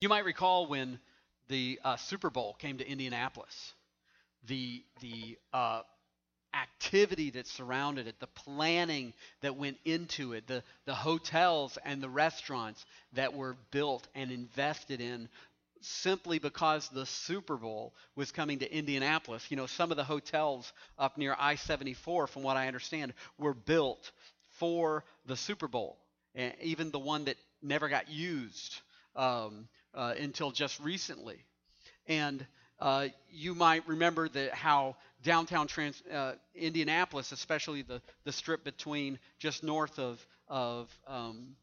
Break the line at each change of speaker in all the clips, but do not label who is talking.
You might recall when the uh, Super Bowl came to Indianapolis, the the uh, activity that surrounded it, the planning that went into it, the, the hotels and the restaurants that were built and invested in simply because the Super Bowl was coming to Indianapolis. You know, some of the hotels up near I 74, from what I understand, were built for the Super Bowl. And even the one that never got used um, uh, until just recently. And uh, you might remember that how downtown trans, uh, Indianapolis, especially the, the strip between just north of, of um,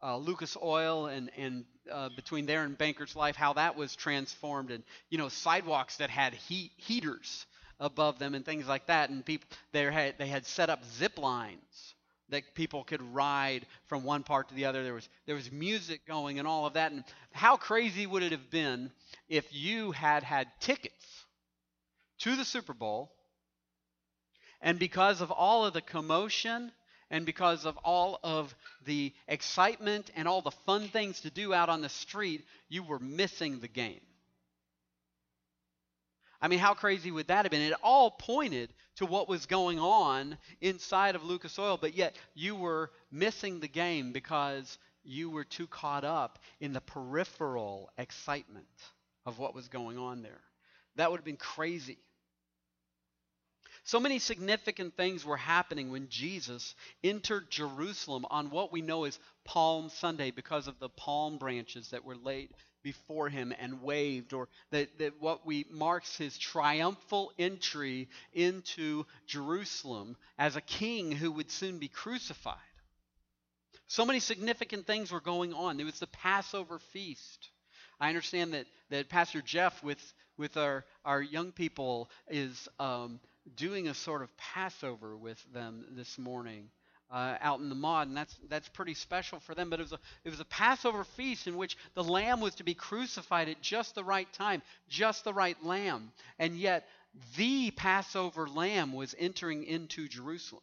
uh, Lucas Oil and, and uh, between there and Bankers Life, how that was transformed, and you know sidewalks that had heat, heaters above them and things like that, and people they had they had set up zip lines that people could ride from one part to the other. There was there was music going and all of that. And how crazy would it have been if you had had tickets to the Super Bowl, and because of all of the commotion and because of all of the excitement and all the fun things to do out on the street, you were missing the game. I mean, how crazy would that have been? It all pointed to what was going on inside of Lucas Oil, but yet you were missing the game because you were too caught up in the peripheral excitement of what was going on there. That would have been crazy. So many significant things were happening when Jesus entered Jerusalem on what we know as Palm Sunday because of the palm branches that were laid before him and waved, or that, that what we marks his triumphal entry into Jerusalem as a king who would soon be crucified. So many significant things were going on. There was the Passover feast. I understand that, that Pastor Jeff with with our, our young people is um, doing a sort of Passover with them this morning. Uh, out in the mud, and that's that's pretty special for them. But it was a it was a Passover feast in which the lamb was to be crucified at just the right time, just the right lamb, and yet the Passover lamb was entering into Jerusalem.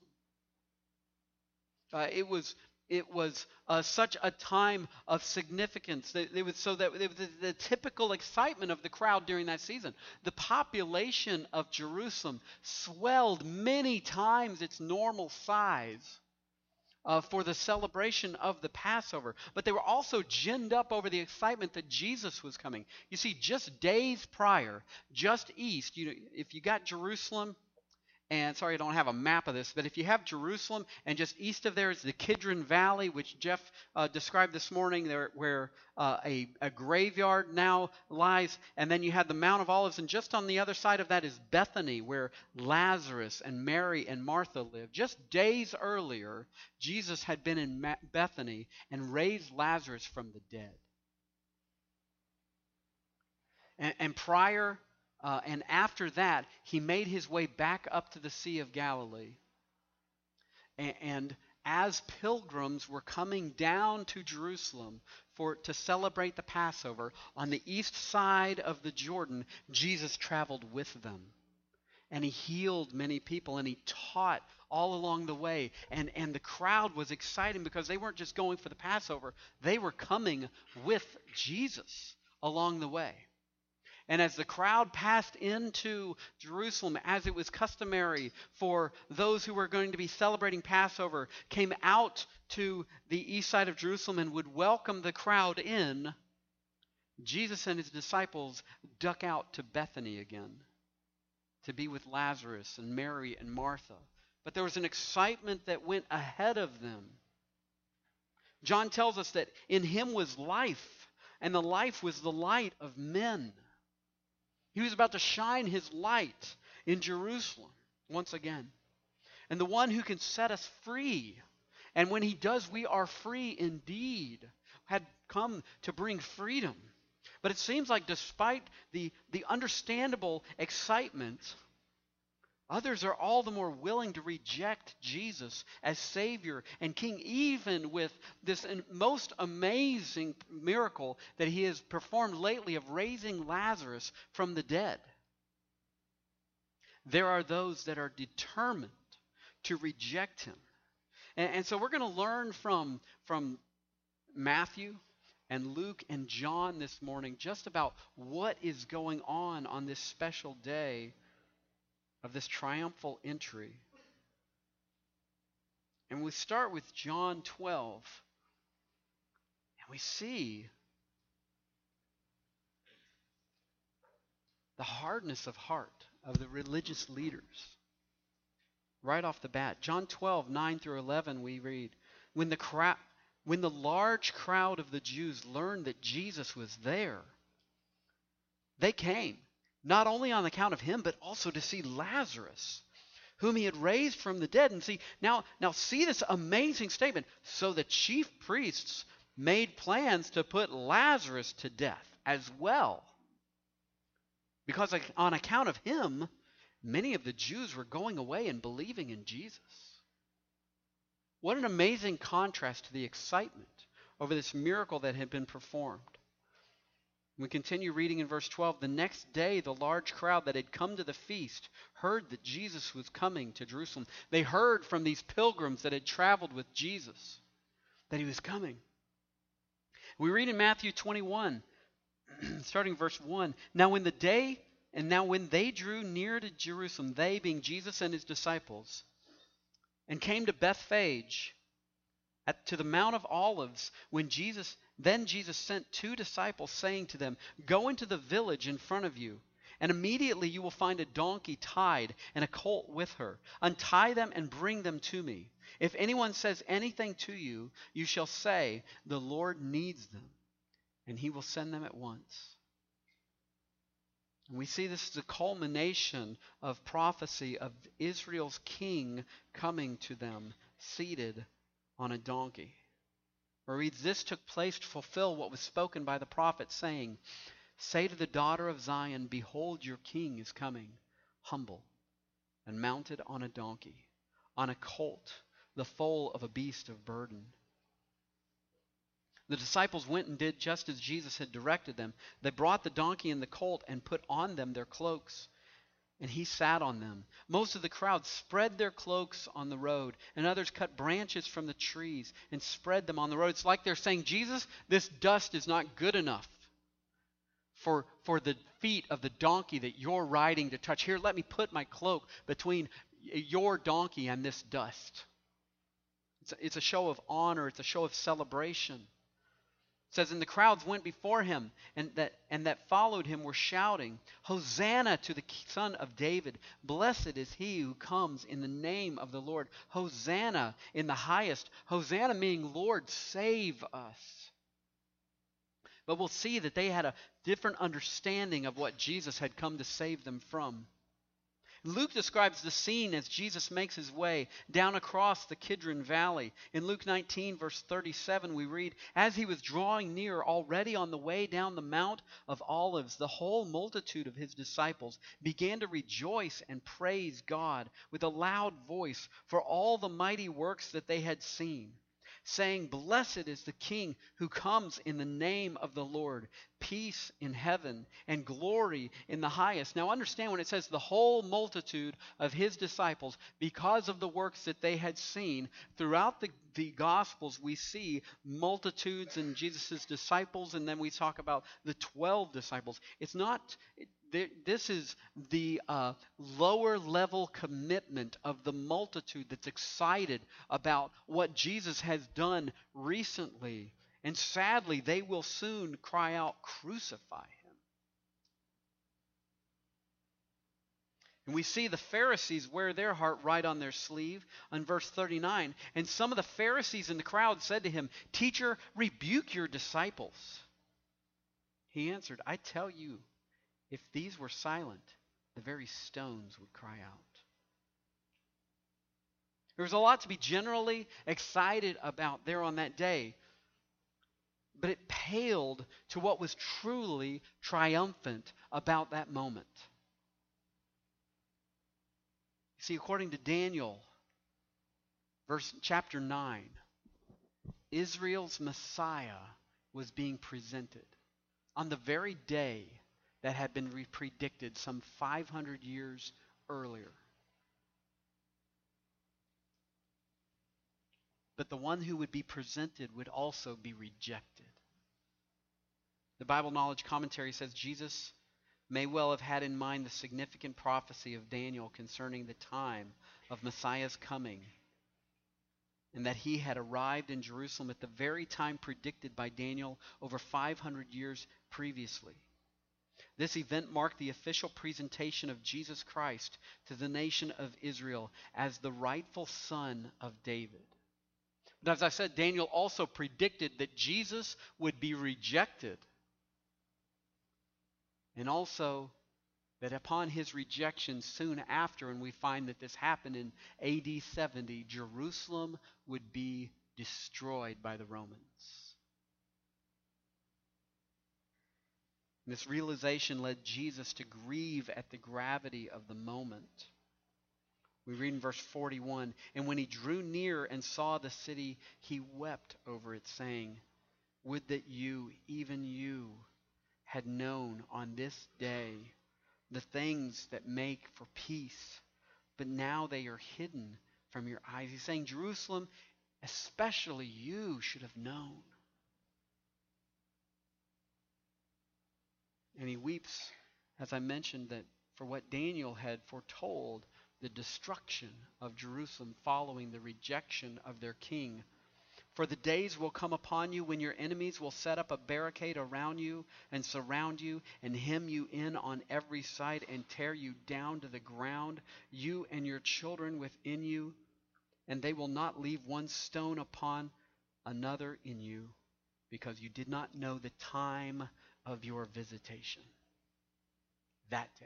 Uh, it was it was uh, such a time of significance. It was so that was the typical excitement of the crowd during that season. The population of Jerusalem swelled many times its normal size. Uh, for the celebration of the Passover. But they were also ginned up over the excitement that Jesus was coming. You see, just days prior, just east, you know, if you got Jerusalem, and sorry, I don't have a map of this, but if you have Jerusalem, and just east of there is the Kidron Valley, which Jeff uh, described this morning, there, where uh, a, a graveyard now lies, and then you have the Mount of Olives, and just on the other side of that is Bethany, where Lazarus and Mary and Martha lived. Just days earlier, Jesus had been in Ma- Bethany and raised Lazarus from the dead. And, and prior uh, and after that, he made his way back up to the Sea of Galilee. And, and as pilgrims were coming down to Jerusalem for to celebrate the Passover on the east side of the Jordan, Jesus traveled with them. And he healed many people and he taught all along the way. And, and the crowd was exciting because they weren't just going for the Passover, they were coming with Jesus along the way. And as the crowd passed into Jerusalem, as it was customary for those who were going to be celebrating Passover, came out to the east side of Jerusalem and would welcome the crowd in, Jesus and his disciples duck out to Bethany again to be with Lazarus and Mary and Martha. But there was an excitement that went ahead of them. John tells us that in him was life, and the life was the light of men. He was about to shine his light in Jerusalem once again. And the one who can set us free, and when he does, we are free indeed, had come to bring freedom. But it seems like despite the, the understandable excitement, Others are all the more willing to reject Jesus as Savior and King, even with this most amazing miracle that He has performed lately of raising Lazarus from the dead. There are those that are determined to reject Him. And, and so we're going to learn from, from Matthew and Luke and John this morning just about what is going on on this special day of this triumphal entry. And we start with John 12. And we see the hardness of heart of the religious leaders. Right off the bat, John 12, 9 through 11, we read, when the, crowd, when the large crowd of the Jews learned that Jesus was there, they came, not only on account of him, but also to see Lazarus, whom he had raised from the dead. And see, now, now see this amazing statement. So the chief priests made plans to put Lazarus to death as well because on account of him, many of the Jews were going away and believing in Jesus. What an amazing contrast to the excitement over this miracle that had been performed. We continue reading in verse 12. The next day, the large crowd that had come to the feast heard that Jesus was coming to Jerusalem. They heard from these pilgrims that had traveled with Jesus that he was coming. We read in Matthew 21 starting verse 1. Now, when the day, and now when they drew near to Jerusalem, they being Jesus and his disciples, and came to Bethphage, at, to the Mount of Olives, when Jesus, then Jesus sent two disciples, saying to them, Go into the village in front of you. And immediately you will find a donkey tied and a colt with her. Untie them and bring them to me. If anyone says anything to you, you shall say, The Lord needs them and he will send them at once. And we see this as a culmination of prophecy of Israel's king coming to them seated on a donkey. Or reads, This took place to fulfill what was spoken by the prophet, saying, Say to the daughter of Zion, Behold, your king is coming, humble and mounted on a donkey, on a colt, the foal of a beast of burden. The disciples went and did just as Jesus had directed them. They brought the donkey and the colt and put on them their cloaks, and he sat on them. Most of the crowd spread their cloaks on the road, and others cut branches from the trees and spread them on the road. It's like they're saying, Jesus, this dust is not good enough for, for the feet of the donkey that you're riding to touch. Here, let me put my cloak between your donkey and this dust. It's a, it's a show of honor, it's a show of celebration says, And the crowds went before him, and that, and that followed him were shouting, Hosanna to the Son of David! Blessed is he who comes in the name of the Lord. Hosanna in the highest. Hosanna meaning, Lord, save us. But we'll see that they had a different understanding of what Jesus had come to save them from. Luke describes the scene as Jesus makes his way down across the Kidron Valley. In Luke 19, verse 37, we read, As he was drawing near, already on the way down the Mount of Olives, the whole multitude of his disciples began to rejoice and praise God with a loud voice for all the mighty works that they had seen saying, Blessed is the King who comes in the name of the Lord, peace in heaven and glory in the highest. Now, understand when it says the whole multitude of his disciples, because of the works that they had seen, throughout the, the Gospels, we see multitudes and Jesus' disciples, and then we talk about the 12 disciples. It's not, this is the uh, lower level commitment of the multitude that's excited about what Jesus has done recently. And sadly, they will soon cry out, Crucify him. And we see the Pharisees wear their heart right on their sleeve in verse 39. And some of the Pharisees in the crowd said to him, Teacher, rebuke your disciples. He answered, I tell you, if these were silent, the very stones would cry out. There was a lot to be generally excited about there on that day, but it paled to what was truly triumphant about that moment. You see, according to Daniel, verse chapter 9, Israel's Messiah was being presented on the very day that had been predicted some 500 years earlier. But the one who would be presented would also be rejected. The Bible Knowledge Commentary says Jesus may well have had in mind the significant prophecy of Daniel concerning the time of Messiah's coming, and that he had arrived in Jerusalem at the very time predicted by Daniel over 500 years previously. This event marked the official presentation of Jesus Christ to the nation of Israel as the rightful son of David. But as I said, Daniel also predicted that Jesus would be rejected and also that upon his rejection soon after, and we find that this happened in AD 70, Jerusalem would be destroyed by the Romans. This realization led Jesus to grieve at the gravity of the moment. We read in verse 41 And when he drew near and saw the city, he wept over it, saying, Would that you, even you, had known on this day the things that make for peace, but now they are hidden from your eyes. He's saying, Jerusalem, especially you should have known. And he weeps, as I mentioned, that for what Daniel had foretold the destruction of Jerusalem following the rejection of their king. For the days will come upon you when your enemies will set up a barricade around you and surround you and hem you in on every side and tear you down to the ground, you and your children within you, and they will not leave one stone upon another in you because you did not know the time of your visitation. That day.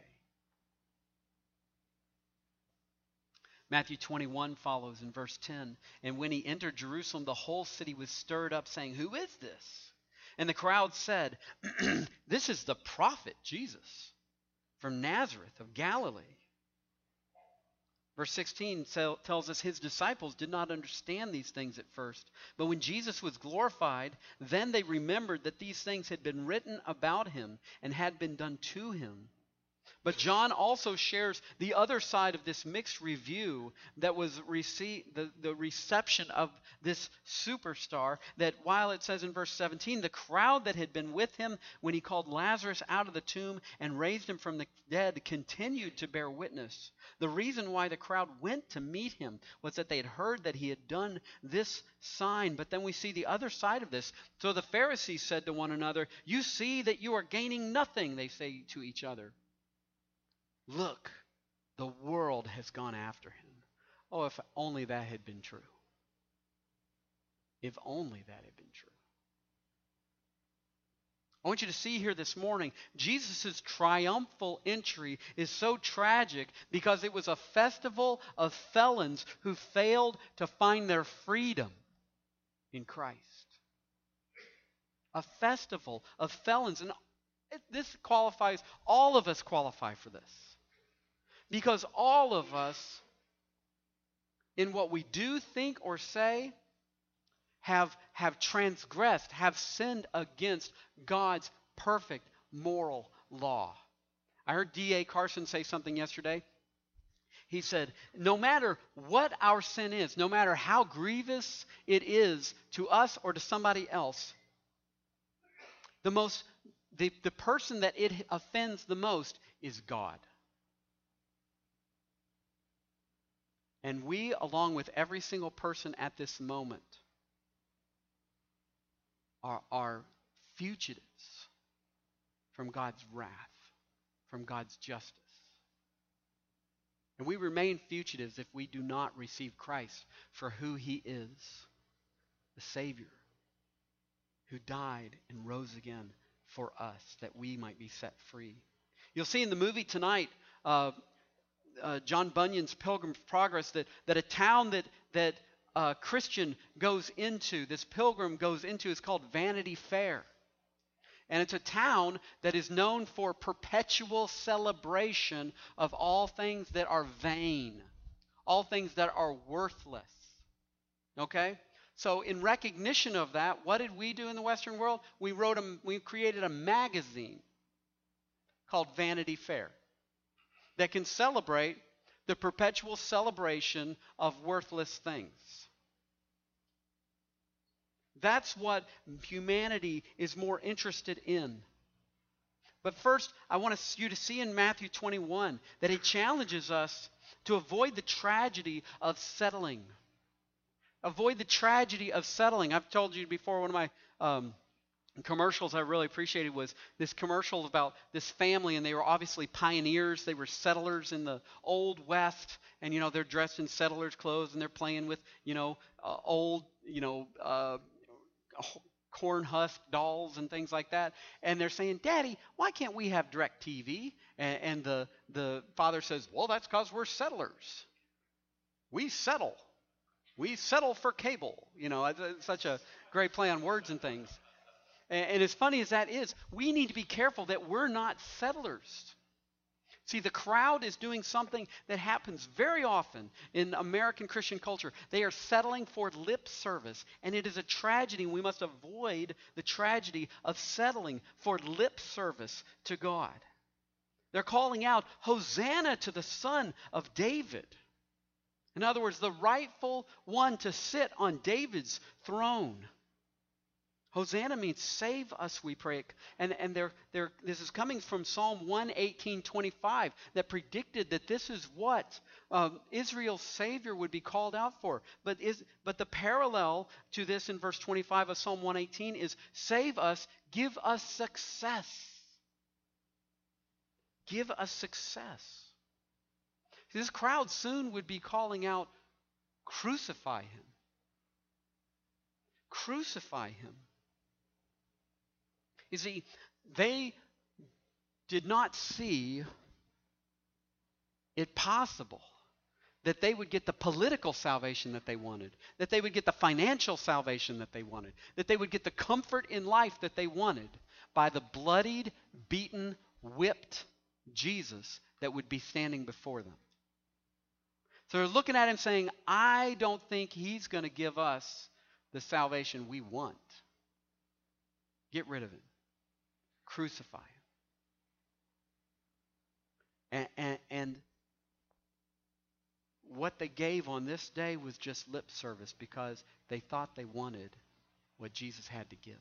Matthew 21 follows in verse 10. And when he entered Jerusalem, the whole city was stirred up, saying, Who is this? And the crowd said, This is the prophet Jesus from Nazareth of Galilee. Verse 16 tells us his disciples did not understand these things at first. But when Jesus was glorified, then they remembered that these things had been written about him and had been done to him. But John also shares the other side of this mixed review that was the, the reception of this superstar. That while it says in verse 17, the crowd that had been with him when he called Lazarus out of the tomb and raised him from the dead continued to bear witness. The reason why the crowd went to meet him was that they had heard that he had done this sign. But then we see the other side of this. So the Pharisees said to one another, You see that you are gaining nothing, they say to each other. Look, the world has gone after him. Oh, if only that had been true. If only that had been true. I want you to see here this morning, Jesus' triumphal entry is so tragic because it was a festival of felons who failed to find their freedom in Christ. A festival of felons. And this qualifies, all of us qualify for this. Because all of us, in what we do, think, or say, have, have transgressed, have sinned against God's perfect moral law. I heard D.A. Carson say something yesterday. He said, No matter what our sin is, no matter how grievous it is to us or to somebody else, the, most, the, the person that it offends the most is God. And we, along with every single person at this moment, are, are fugitives from God's wrath, from God's justice. And we remain fugitives if we do not receive Christ for who he is the Savior who died and rose again for us that we might be set free. You'll see in the movie tonight, uh, uh, John Bunyan's Pilgrim's Progress that, that a town that, that uh, Christian goes into, this pilgrim goes into, is called Vanity Fair. And it's a town that is known for perpetual celebration of all things that are vain, all things that are worthless. Okay? So, in recognition of that, what did we do in the Western world? We wrote a, we created a magazine called Vanity Fair that can celebrate the perpetual celebration of worthless things. That's what humanity is more interested in. But first, I want you to see in Matthew 21 that he challenges us to avoid the tragedy of settling. Avoid the tragedy of settling. I've told you before, one of my um, commercials I really appreciated was this commercial about this family, and they were obviously pioneers. They were settlers in the old West, and you know they're dressed in settlers' clothes, and they're playing with you know uh, old you know uh, corn husk dolls and things like that. And they're saying, Daddy, why can't we have DirecTV? And, and the, the father says, Well, that's because we're settlers. We settle. We settle for cable. You know, such a great play on words and things. And, and as funny as that is, we need to be careful that we're not settlers. See, the crowd is doing something that happens very often in American Christian culture. They are settling for lip service, and it is a tragedy. We must avoid the tragedy of settling for lip service to God. They're calling out, Hosanna to the Son of David. In other words, the rightful one to sit on David's throne. Hosanna means save us, we pray. And, and they're, they're, this is coming from Psalm 118, 25, that predicted that this is what um, Israel's Savior would be called out for. But, is, but the parallel to this in verse 25 of Psalm 118 is save us, give us success. Give us success. This crowd soon would be calling out, crucify him. Crucify him. You see, they did not see it possible that they would get the political salvation that they wanted, that they would get the financial salvation that they wanted, that they would get the comfort in life that they wanted by the bloodied, beaten, whipped Jesus that would be standing before them. So they're looking at him saying, I don't think he's going to give us the salvation we want. Get rid of him crucify him. And, and, and what they gave on this day was just lip service because they thought they wanted what Jesus had to give.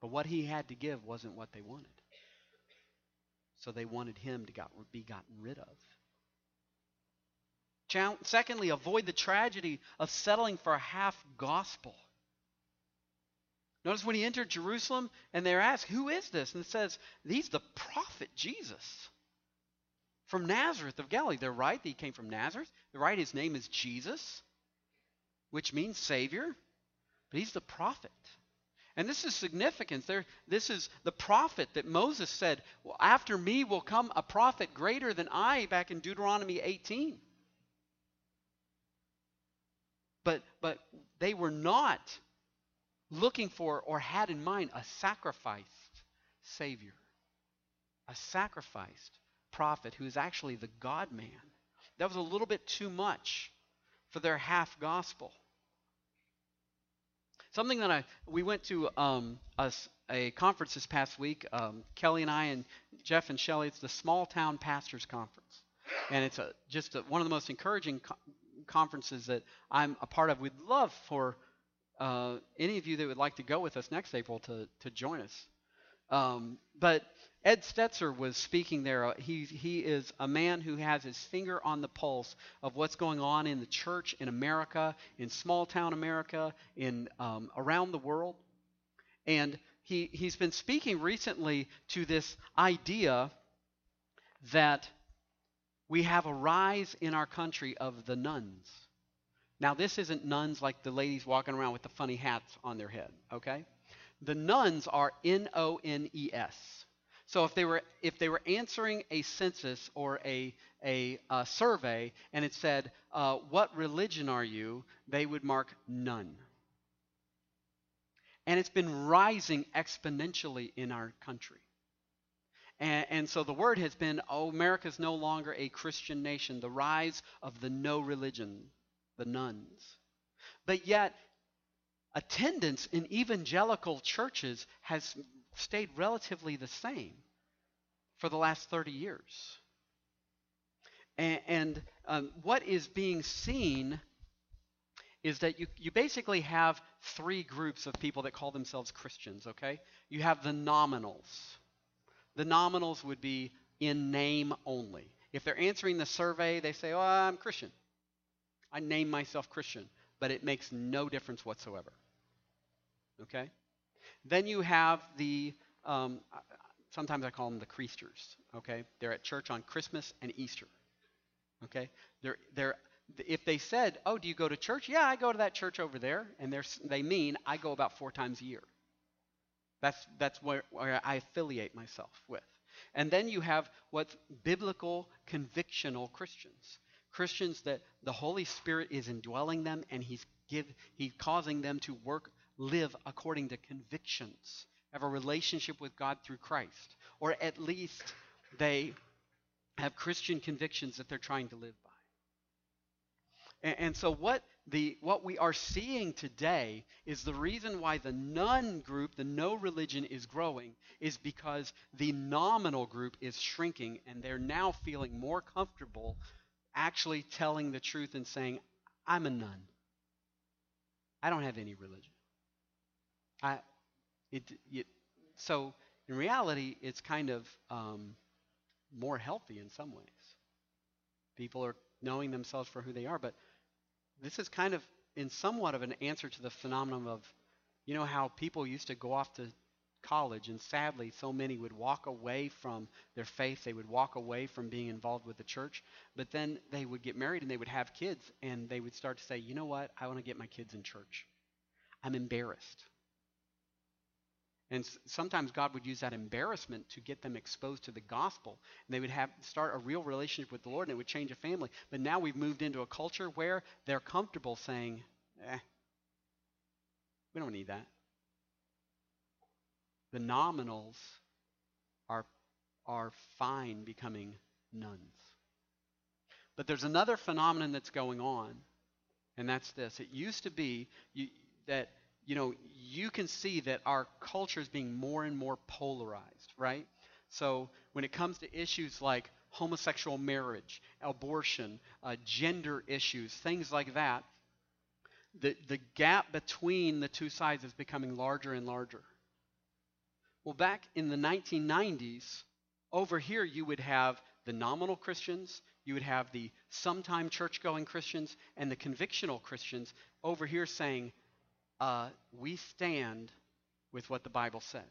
But what he had to give wasn't what they wanted. So they wanted him to got, be gotten rid of. Secondly, avoid the tragedy of settling for a half gospel. Notice when he entered Jerusalem and they're asked, Who is this? And it says, He's the prophet Jesus from Nazareth of Galilee. They're right he came from Nazareth. They're right his name is Jesus, which means Savior. But he's the prophet. And this is significant. There, this is the prophet that Moses said, well, After me will come a prophet greater than I, back in Deuteronomy 18. But, but they were not looking for or had in mind a sacrificed Savior, a sacrificed prophet who is actually the God man. That was a little bit too much for their half gospel. Something that I we went to um, a, a, conference this past week. Um, Kelly and I and Jeff and Shelly. It's the Small Town Pastors Conference, and it's a, just a, one of the most encouraging co- conferences that I'm a part of. We'd love for uh, any of you that would like to go with us next April to, to join us. Um, but Ed Stetzer was speaking there. Uh, he, he is a man who has his finger on the pulse of what's going on in the church in America, in small town America, in um, around the world. And he, he's been speaking recently to this idea that we have a rise in our country of the nones. Now, this isn't nuns like the ladies walking around with the funny hats on their head, okay? The nones are N O N E S. So if they were if they were answering a census or a a, a survey and it said uh, what religion are you, they would mark none. And it's been rising exponentially in our country. And, and, so the word has been, oh, America's no longer a Christian nation. The rise of the no religion the nones. But yet, attendance in evangelical churches has stayed relatively the same for the last 30 years. And, and um, what is being seen is that you, you basically have three groups of people that call themselves Christians, okay? You have the nominals. The nominals would be in name only. If they're answering the survey, they say, Oh, I'm Christian. I name myself Christian, but it makes no difference whatsoever. Okay? Then you have the, um, sometimes I call them the Creasters. Okay? They're at church on Christmas and Easter. Okay? They're, they're, if they said, Oh, do you go to church? Yeah, I go to that church over there. And they mean I go about four times a year. That's, that's where, where I affiliate myself with. And then you have what's biblical convictional Christians. Christians that the Holy Spirit is indwelling them and He's give He's causing them to work, live according to convictions, have a relationship with God through Christ. Or at least they have Christian convictions that they're trying to live by. And, and so what the what we are seeing today is the reason why the none group, the no religion is growing is because the nominal group is shrinking and they're now feeling more comfortable actually telling the truth and saying, I'm a nun. I don't have any religion. I, it, it, so in reality, it's kind of um, more healthy in some ways. People are knowing themselves for who they are, but this is kind of in somewhat of an answer to the phenomenon of, you know, how people used to go off to college, and sadly, so many would walk away from their faith. They would walk away from being involved with the church, but then they would get married and they would have kids, and they would start to say, you know what? I want to get my kids in church. I'm embarrassed. And sometimes God would use that embarrassment to get them exposed to the gospel. And they would have start a real relationship with the Lord and it would change a family. But now we've moved into a culture where they're comfortable saying, eh, we don't need that. The nominals are, are fine becoming nones. But there's another phenomenon that's going on, and that's this. It used to be you, that you know, you can see that our culture is being more and more polarized, right? So when it comes to issues like homosexual marriage, abortion, uh, gender issues, things like that, the, the gap between the two sides is becoming larger and larger. Well, back in the 1990s, over here you would have the nominal Christians, you would have the sometime church going Christians, and the convictional Christians over here saying, uh, we stand with what the Bible says.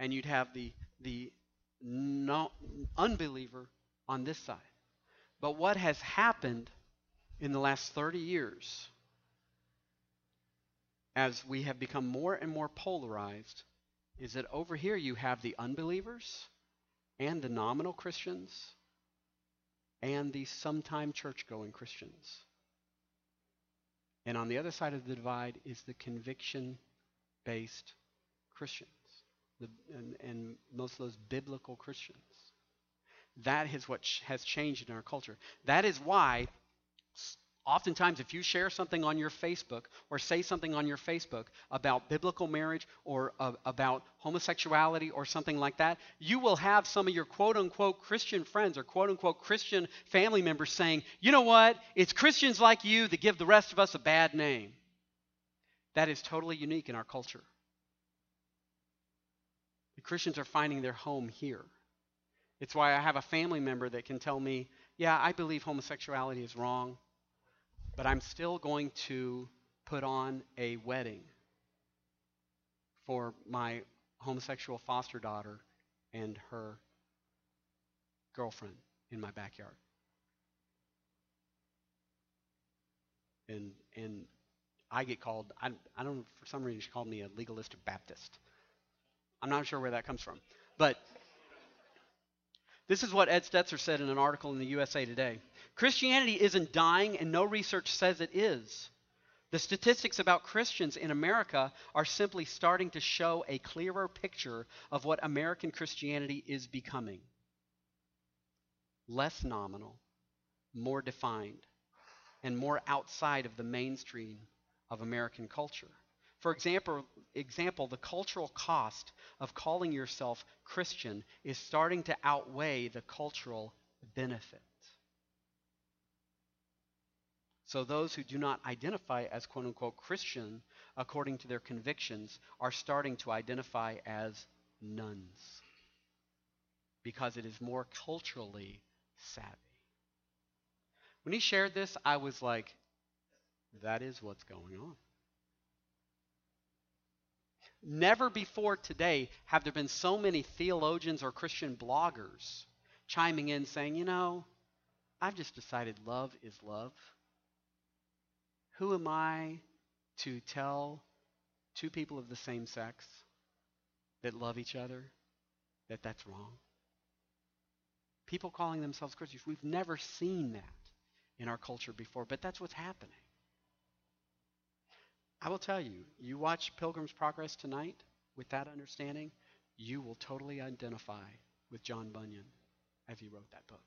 And you'd have the, the no, unbeliever on this side. But what has happened in the last 30 years, as we have become more and more polarized, is that over here you have the unbelievers and the nominal Christians and the sometime church going Christians. And on the other side of the divide is the conviction based Christians the, and, and, most of those biblical Christians. That is what has changed in our culture. That is why Oftentimes, if you share something on your Facebook or say something on your Facebook about biblical marriage or uh, about homosexuality or something like that, you will have some of your quote unquote Christian friends or quote unquote Christian family members saying, you know what? It's Christians like you that give the rest of us a bad name. That is totally unique in our culture. The Christians are finding their home here. It's why I have a family member that can tell me, yeah, I believe homosexuality is wrong but I'm still going to put on a wedding for my homosexual foster daughter and her girlfriend in my backyard. And and I get called I, I don't for some reason she called me a legalistic Baptist. I'm not sure where that comes from. But this is what Ed Stetzer said in an article in the USA Today. Christianity isn't dying, and no research says it is. The statistics about Christians in America are simply starting to show a clearer picture of what American Christianity is becoming less nominal, more defined, and more outside of the mainstream of American culture. For example, example, the cultural cost of calling yourself Christian is starting to outweigh the cultural benefit. So those who do not identify as quote unquote Christian according to their convictions are starting to identify as nones because it is more culturally savvy. When he shared this, I was like, that is what's going on. Never before today have there been so many theologians or Christian bloggers chiming in saying, you know, I've just decided love is love. Who am I to tell two people of the same sex that love each other that that's wrong? People calling themselves Christians. We've never seen that in our culture before, but that's what's happening. I will tell you, you watch Pilgrim's Progress tonight with that understanding, you will totally identify with John Bunyan as he wrote that book.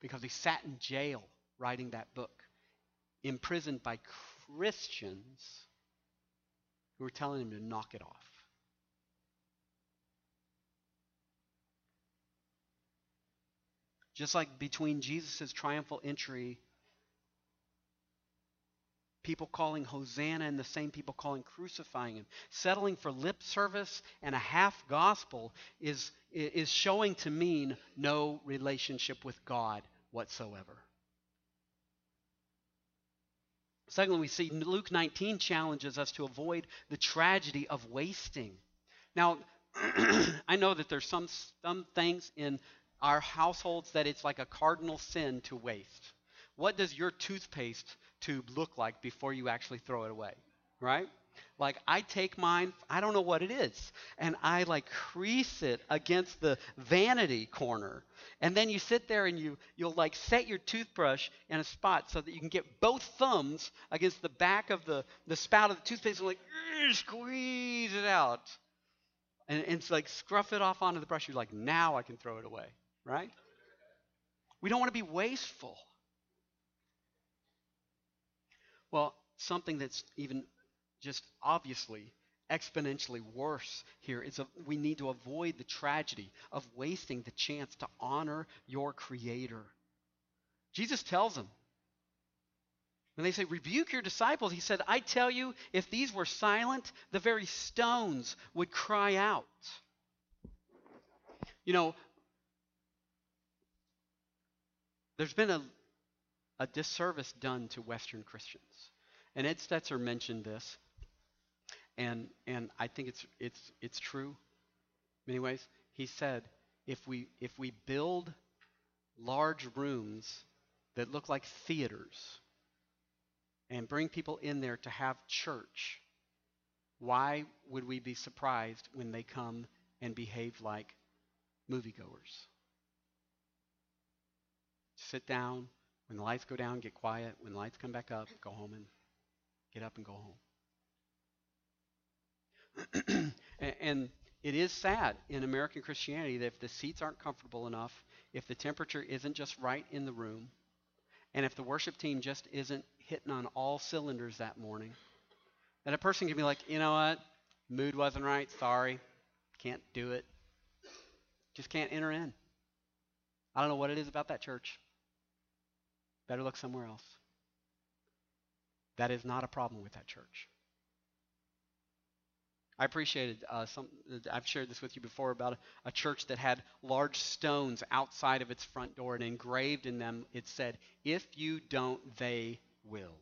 Because he sat in jail writing that book, imprisoned by Christians who were telling him to knock it off. Just like between Jesus' triumphal entry, people calling Hosanna and the same people calling crucifying him, settling for lip service and a half gospel is, is showing to mean no relationship with God whatsoever. Secondly, we see Luke 19 challenges us to avoid the tragedy of wasting. Now, I know that there's some, some things in our households that it's like a cardinal sin to waste. What does your toothpaste tube look like before you actually throw it away? Right? Like I take mine, I don't know what it is, and I like crease it against the vanity corner. And then you sit there and you you'll like set your toothbrush in a spot so that you can get both thumbs against the back of the, the spout of the toothpaste and like squeeze it out. And, and it's like scruff it off onto the brush. You're like, now I can throw it away right? We don't want to be wasteful. Well, something that's even just obviously exponentially worse here is a, we need to avoid the tragedy of wasting the chance to honor your creator. Jesus tells them when they say, rebuke your disciples, he said, I tell you, if these were silent, the very stones would cry out. You know, There's been a, a disservice done to Western Christians. And Ed Stetzer mentioned this, and, and I think it's, it's, it's true in many ways. He said, if we, if we build large rooms that look like theaters and bring people in there to have church, why would we be surprised when they come and behave like moviegoers? sit down. When the lights go down, get quiet. When the lights come back up, go home and get up and go home. and it is sad in American Christianity that if the seats aren't comfortable enough, if the temperature isn't just right in the room, and if the worship team just isn't hitting on all cylinders that morning, that a person can be like, you know what? Mood wasn't right. Sorry. Can't do it. Just can't enter in. I don't know what it is about that church. Better look somewhere else. That is not a problem with that church. I appreciated uh, some. I've shared this with you before about a, a, church that had large stones outside of its front door, and engraved in them it said, "If you don't, they will."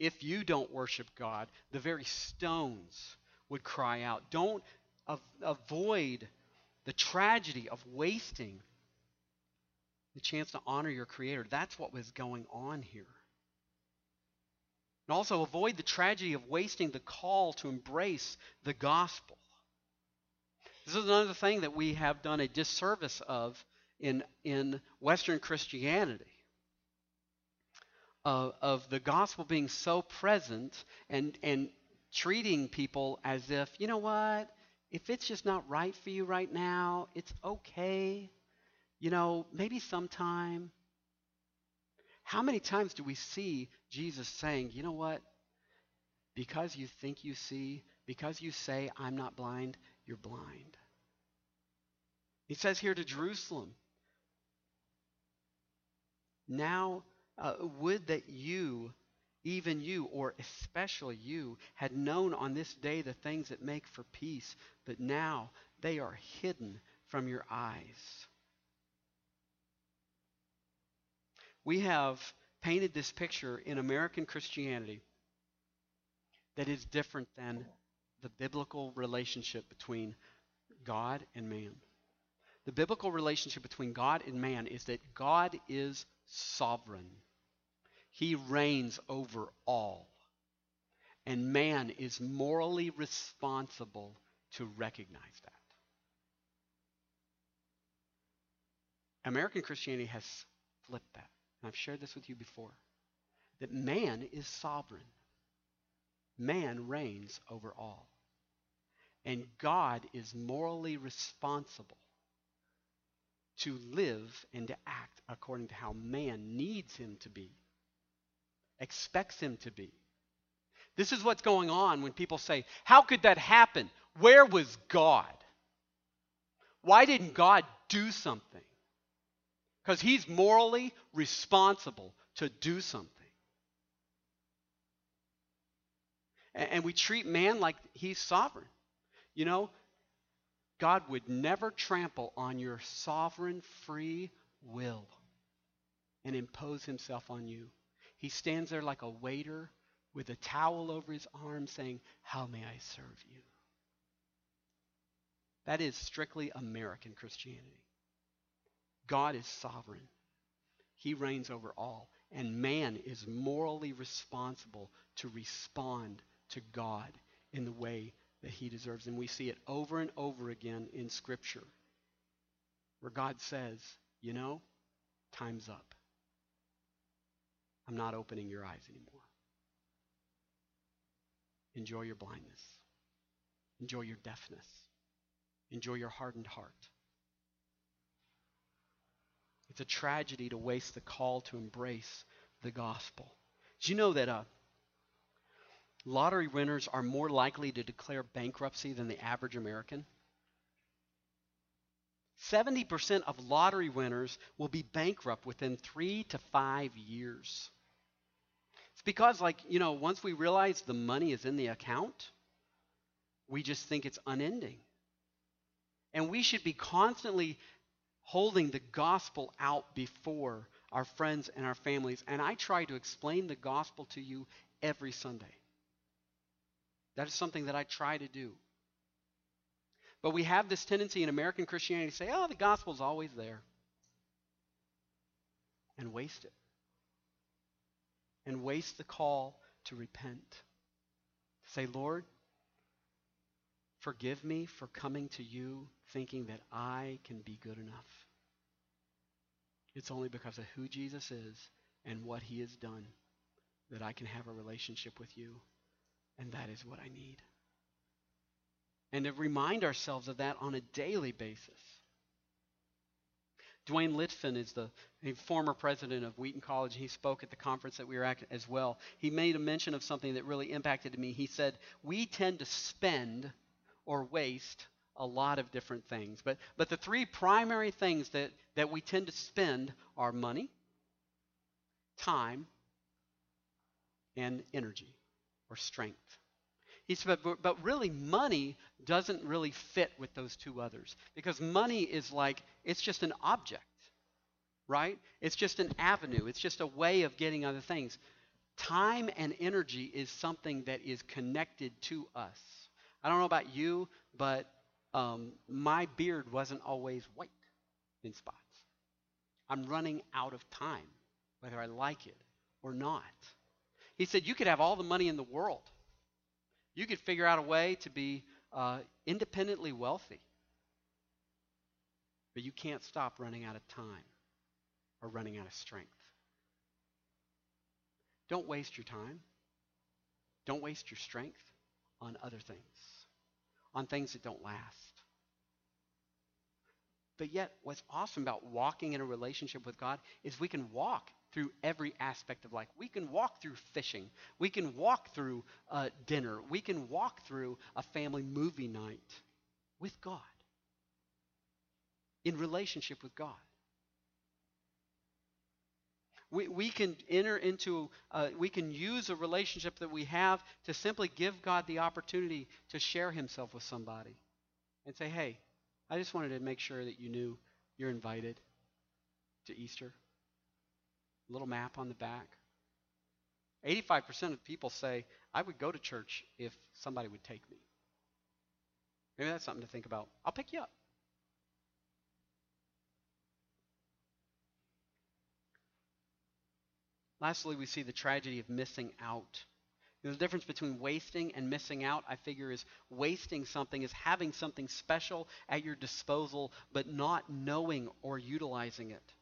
If you don't worship God, the very stones would cry out. Don't av- avoid the tragedy of wasting the chance to honor your Creator. That's what was going on here. And also avoid the tragedy of wasting the call to embrace the gospel. This is another thing that we have done a disservice of in, in Western Christianity. Of the gospel being so present and, and treating people as if, you know what, if it's just not right for you right now, it's okay you know, maybe sometime. How many times do we see Jesus saying, you know what? Because you think you see, because you say, I'm not blind, you're blind. He says here to Jerusalem, Now, uh, would that you, even you, or especially you, had known on this day the things that make for peace, but now they are hidden from your eyes. We have painted this picture in American Christianity that is different than the biblical relationship between God and man. The biblical relationship between God and man is that God is sovereign. He reigns over all. And man is morally responsible to recognize that. American Christianity has flipped that. I've shared this with you before. That man is sovereign. Man reigns over all. And God is morally responsible to live and to act according to how man needs him to be, expects him to be. This is what's going on when people say, How could that happen? Where was God? Why didn't God do something? Because he's morally responsible to do something. And we treat man like he's sovereign. You know, God would never trample on your sovereign free will and impose himself on you. He stands there like a waiter with a towel over his arm saying, How may I serve you? That is strictly American Christianity. God is sovereign, He reigns over all, and man is morally responsible to respond to God in the way that he deserves. And we see it over and over again in Scripture where God says, you know, time's up. I'm not opening your eyes anymore. Enjoy your blindness. Enjoy your deafness. Enjoy your hardened heart. It's a tragedy to waste the call to embrace the gospel. Did you know that uh, lottery winners are more likely to declare bankruptcy than the average American? 70% of lottery winners will be bankrupt within three to five years. It's because, like, you know, once we realize the money is in the account, we just think it's unending. And we should be constantly holding the gospel out before our friends and our families. And I try to explain the gospel to you every Sunday. That is something that I try to do. But we have this tendency in American Christianity to say, oh, the gospel's always there. And waste it. And waste the call to repent. Say, Lord, forgive me for coming to you thinking that I can be good enough. It's only because of who Jesus is and what he has done that I can have a relationship with you. And that is what I need. And to remind ourselves of that on a daily basis. Duane Litfin is the former president of Wheaton College. He spoke at the conference that we were at as well. He made a mention of something that really impacted me. He said, We tend to spend or waste a lot of different things. But, but the three primary things that, that we tend to spend are money, time, and energy or strength. He said, but, but really, money doesn't really fit with those two others because money is like, it's just an object, right? It's just an avenue, it's just a way of getting other things. Time and energy is something that is connected to us. I don't know about you, but um, my beard wasn't always white in spots. I'm running out of time, whether I like it or not. He said, You could have all the money in the world. You could figure out a way to be uh, independently wealthy. But you can't stop running out of time or running out of strength. Don't waste your time. Don't waste your strength on other things, on things that don't last. But yet, what's awesome about walking in a relationship with God is we can walk through every aspect of life. We can walk through fishing. We can walk through uh, dinner. We can walk through a family movie night with God, in relationship with God. We, we can enter into, uh, we can use a relationship that we have to simply give God the opportunity to share himself with somebody and say, hey, I just wanted to make sure that you knew you're invited to Easter. A little map on the back. 85% of people say, I would go to church if somebody would take me. Maybe that's something to think about. I'll pick you up. Lastly, we see the tragedy of missing out. the difference between wasting and missing out, I figure, is wasting something is having something special at your disposal, but not knowing or utilizing it.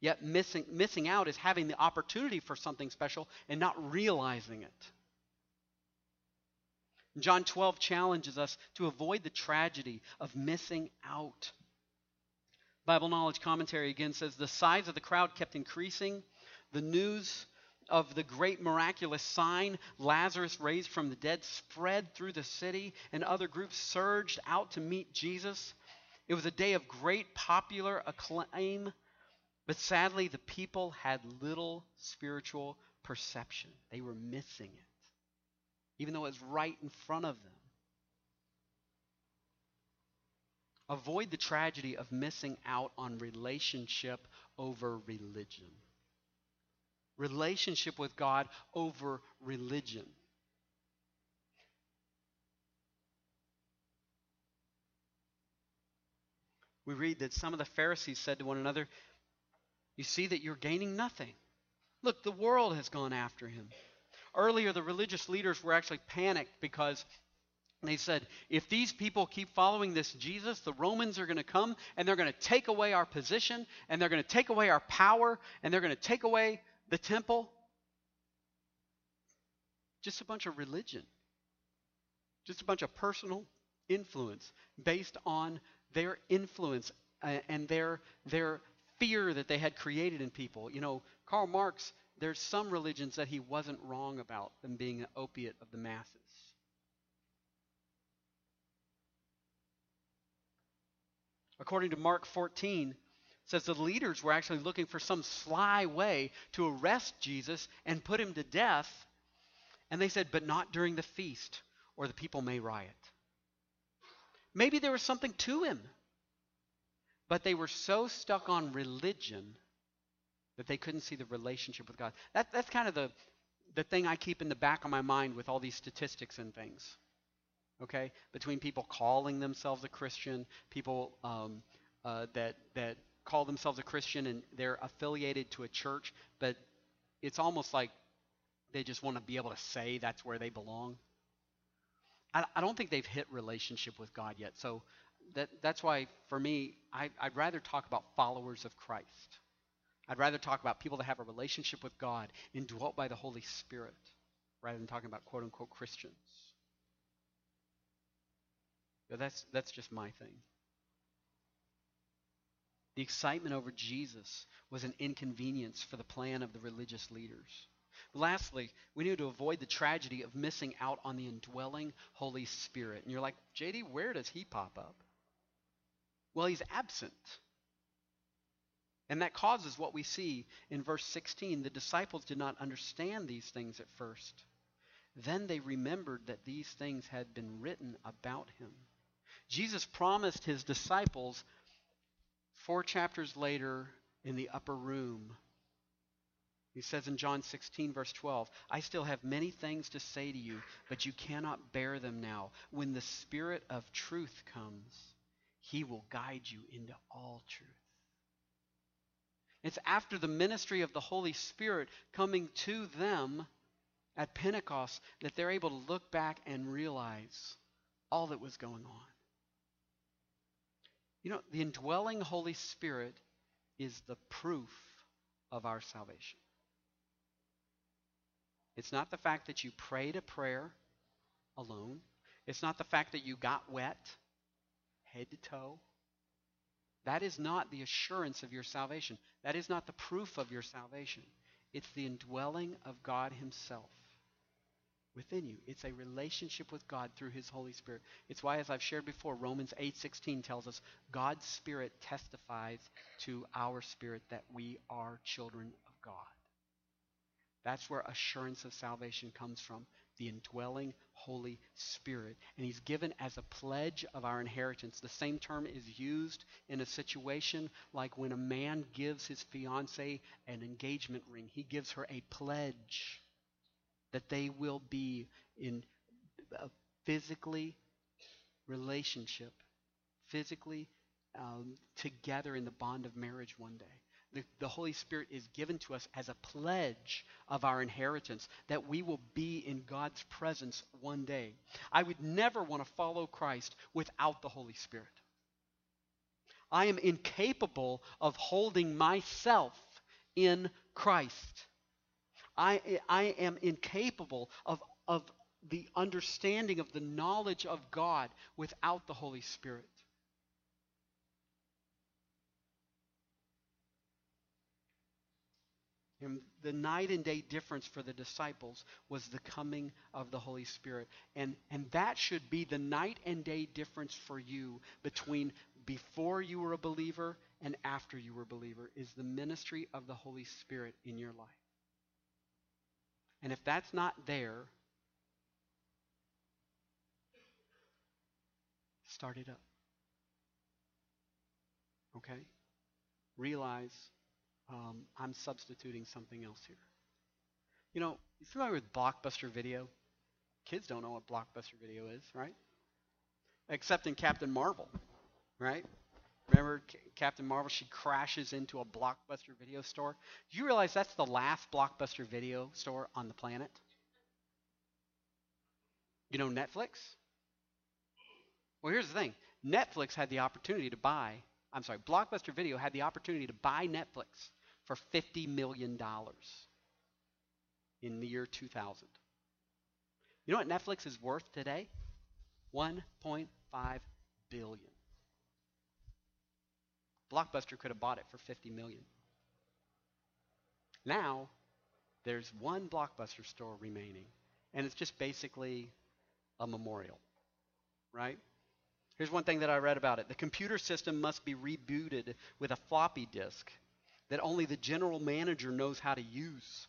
Yet missing, missing out is having the opportunity for something special and not realizing it. John 12 challenges us to avoid the tragedy of missing out. Bible Knowledge Commentary again says the size of the crowd kept increasing. The news of the great miraculous sign, Lazarus raised from the dead, spread through the city, and other groups surged out to meet Jesus. It was a day of great popular acclaim, but sadly, the people had little spiritual perception. They were missing it even though it was right in front of them. Avoid the tragedy of missing out on relationship over religion. Relationship with God over religion. We read that some of the Pharisees said to one another, You see that you're gaining nothing. Look, the world has gone after him. Earlier, the religious leaders were actually panicked because they said, if these people keep following this Jesus, the Romans are going to come and they're going to take away our position and they're going to take away our power and they're going to take away the temple. Just a bunch of religion, just a bunch of personal influence based on their influence uh, and their, their fear that they had created in people. You know, Karl Marx there's some religions that he wasn't wrong about them being an opiate of the masses. According to Mark 14, says the leaders were actually looking for some sly way to arrest Jesus and put him to death. And they said, but not during the feast, or the people may riot. Maybe there was something to him. But they were so stuck on religion that they couldn't see the relationship with God. That, that's kind of the, the thing I keep in the back of my mind with all these statistics and things. Okay? Between people calling themselves a Christian, people um, uh, that, that call themselves a Christian and they're affiliated to a church, but it's almost like they just want to be able to say that's where they belong. I, I don't think they've hit relationship with God yet. So that, that's why, for me, I, I'd rather talk about followers of Christ I'd rather talk about people that have a relationship with God indwelt by the Holy Spirit rather than talking about quote unquote Christians. But that's, that's just my thing. The excitement over Jesus was an inconvenience for the plan of the religious leaders. Lastly, we need to avoid the tragedy of missing out on the indwelling Holy Spirit. And you're like, JD, where does he pop up? Well, he's absent. And that causes what we see in verse 16. The disciples did not understand these things at first. Then they remembered that these things had been written about him. Jesus promised his disciples four chapters later in the upper room. He says in John 16, verse 12, I still have many things to say to you, but you cannot bear them now. When the Spirit of truth comes, he will guide you into all truth. It's after the ministry of the Holy Spirit coming to them at Pentecost that they're able to look back and realize all that was going on. You know, the indwelling Holy Spirit is the proof of our salvation. It's not the fact that you prayed a prayer alone. It's not the fact that you got wet head to toe. That is not the assurance of your salvation. That is not the proof of your salvation. It's the indwelling of God Himself within you. It's a relationship with God through His Holy Spirit. It's why, as I've shared before, Romans 8:16 tells us God's Spirit testifies to our spirit that we are children of God. That's where assurance of salvation comes from the indwelling Holy Spirit. And He's given as a pledge of our inheritance. The same term is used in a situation like when a man gives his fiancee an engagement ring, he gives her a pledge that they will be in a physically relationship, physically um, together in the bond of marriage one day. The, the, Holy Spirit is given to us as a pledge of our inheritance that we will be in God's presence one day. I would never want to follow Christ without the Holy Spirit. I am incapable of holding myself in Christ. I, I am incapable of, of the understanding of the knowledge of God without the Holy Spirit. And the night and day difference for the disciples was the coming of the Holy Spirit. And, and that should be the night and day difference for you between before you were a believer and after you were a believer is the ministry of the Holy Spirit in your life. And if that's not there, start it up. Okay? Realize um, I'm substituting something else here. You know, you familiar with Blockbuster Video? Kids don't know what Blockbuster Video is, right? Except in Captain Marvel, right? Remember C- Captain Marvel? She crashes into a Blockbuster Video store. Do you realize that's the last Blockbuster Video store on the planet? You know Netflix? Well, here's the thing Netflix had the opportunity to buy, I'm sorry, Blockbuster Video had the opportunity to buy Netflix for $50 million in the year 2000. You know what Netflix is worth today? 1.5 billion. Blockbuster could have bought it for 50 million. Now, there's one Blockbuster store remaining, and it's just basically a memorial, right? Here's one thing that I read about it. The computer system must be rebooted with a floppy disk that only the general manager knows how to use.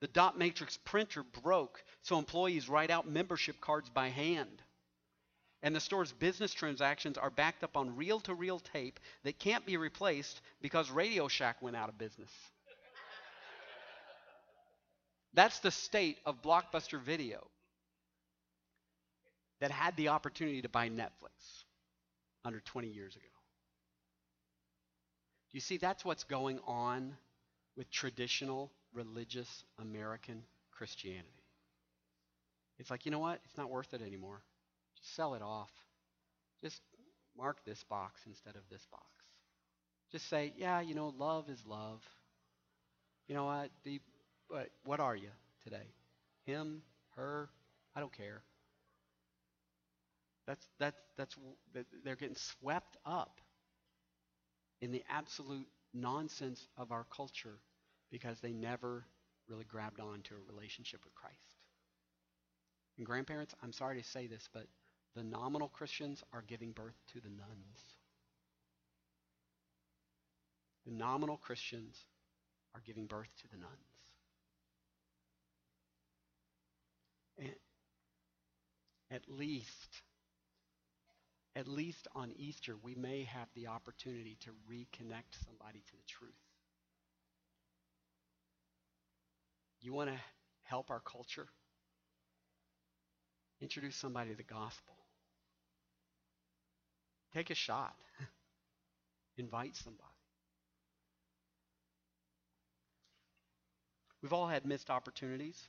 The dot matrix printer broke, so employees write out membership cards by hand. And the store's business transactions are backed up on reel to reel tape that can't be replaced because Radio Shack went out of business. That's the state of Blockbuster Video that had the opportunity to buy Netflix under 20 years ago. Do you see that's what's going on with traditional religious American Christianity? It's like, you know what? It's not worth it anymore. Sell it off. Just mark this box instead of this box. Just say, yeah, you know, love is love. You know what? The, what, what are you today? Him, her, I don't care. That's, that's, that's, they're getting swept up in the absolute nonsense of our culture because they never really grabbed on to a relationship with Christ. And grandparents, I'm sorry to say this, but the nominal Christians are giving birth to the nones. The nominal Christians are giving birth to the nones. And at least at least on Easter, we may have the opportunity to reconnect somebody to the truth. You want to help our culture? Introduce somebody to the gospel. Take a shot. Invite somebody. We've all had missed opportunities.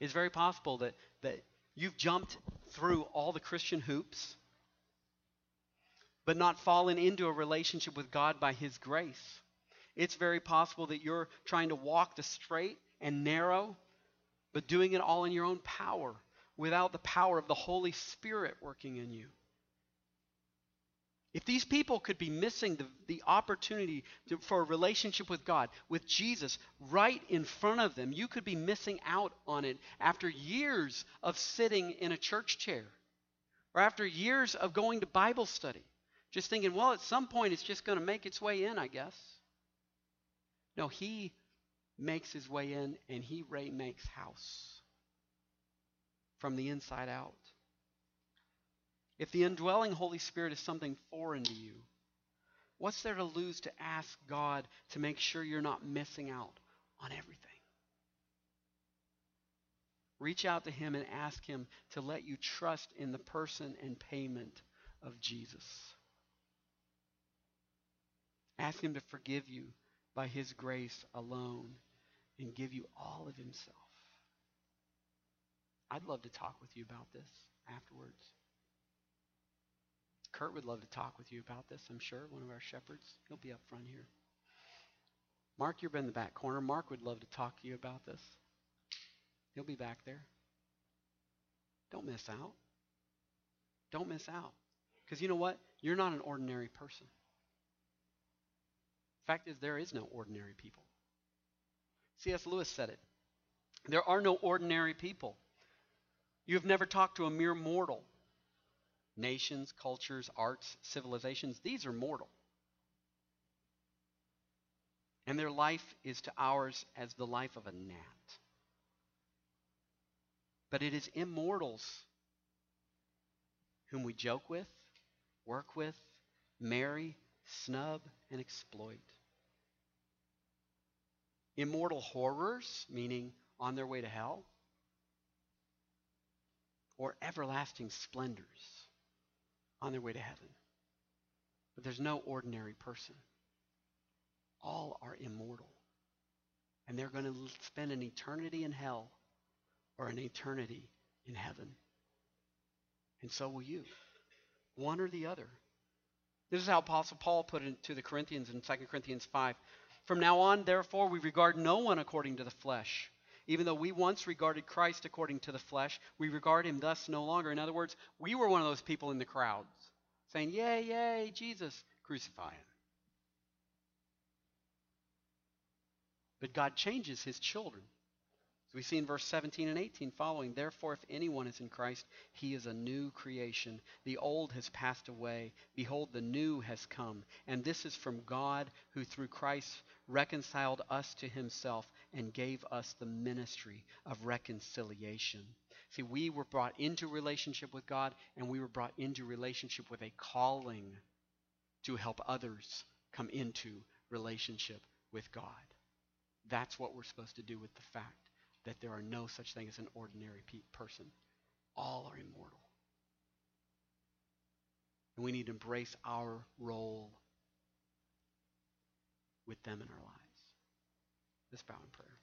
It's very possible that, that you've jumped through all the Christian hoops but not fallen into a relationship with God by His grace. It's very possible that you're trying to walk the straight and narrow, but doing it all in your own power without the power of the Holy Spirit working in you. If these people could be missing the, the opportunity to, for a relationship with God, with Jesus, right in front of them, you could be missing out on it after years of sitting in a church chair or after years of going to Bible study. Just thinking, well, at some point it's just going to make its way in, I guess. No, he makes his way in and he remakes house from the inside out. If the indwelling Holy Spirit is something foreign to you, what's there to lose to ask God to make sure you're not missing out on everything? Reach out to Him and ask Him to let you trust in the person and payment of Jesus. Ask Him to forgive you by His grace alone and give you all of Himself. I'd love to talk with you about this afterwards. Kurt would love to talk with you about this, I'm sure, one of our shepherds. He'll be up front here. Mark, you're in the back corner. Mark would love to talk to you about this. He'll be back there. Don't miss out. Don't miss out. Because you know what? You're not an ordinary person. Fact is, there is no ordinary people. C.S. Lewis said it. There are no ordinary people. You have never talked to a mere mortal. Nations, cultures, arts, civilizations, these are mortal. And their life is to ours as the life of a gnat. But it is immortals whom we joke with, work with, marry, snub, and exploit. Immortal horrors, meaning on their way to hell, or everlasting splendors on their way to heaven. But there's no ordinary person. All are immortal. And they're going to spend an eternity in hell or an eternity in heaven. And so will you. One or the other. This is how Apostle Paul put it to the Corinthians in 2 Corinthians 5. From now on, therefore, we regard no one according to the flesh. Even though we once regarded Christ according to the flesh, we regard him thus no longer. In other words, we were one of those people in the crowds saying, Yay, yay, Jesus, crucify him. But God changes his children. We see in verse 17 and 18 following, Therefore, if anyone is in Christ, he is a new creation. The old has passed away. Behold, the new has come. And this is from God, who through Christ reconciled us to himself and gave us the ministry of reconciliation. See, we were brought into relationship with God, and we were brought into relationship with a calling to help others come into relationship with God. That's what we're supposed to do with the fact that there are no such thing as an ordinary pe- person. All are immortal. And we need to embrace our role with them in our lives. Let's bow in prayer.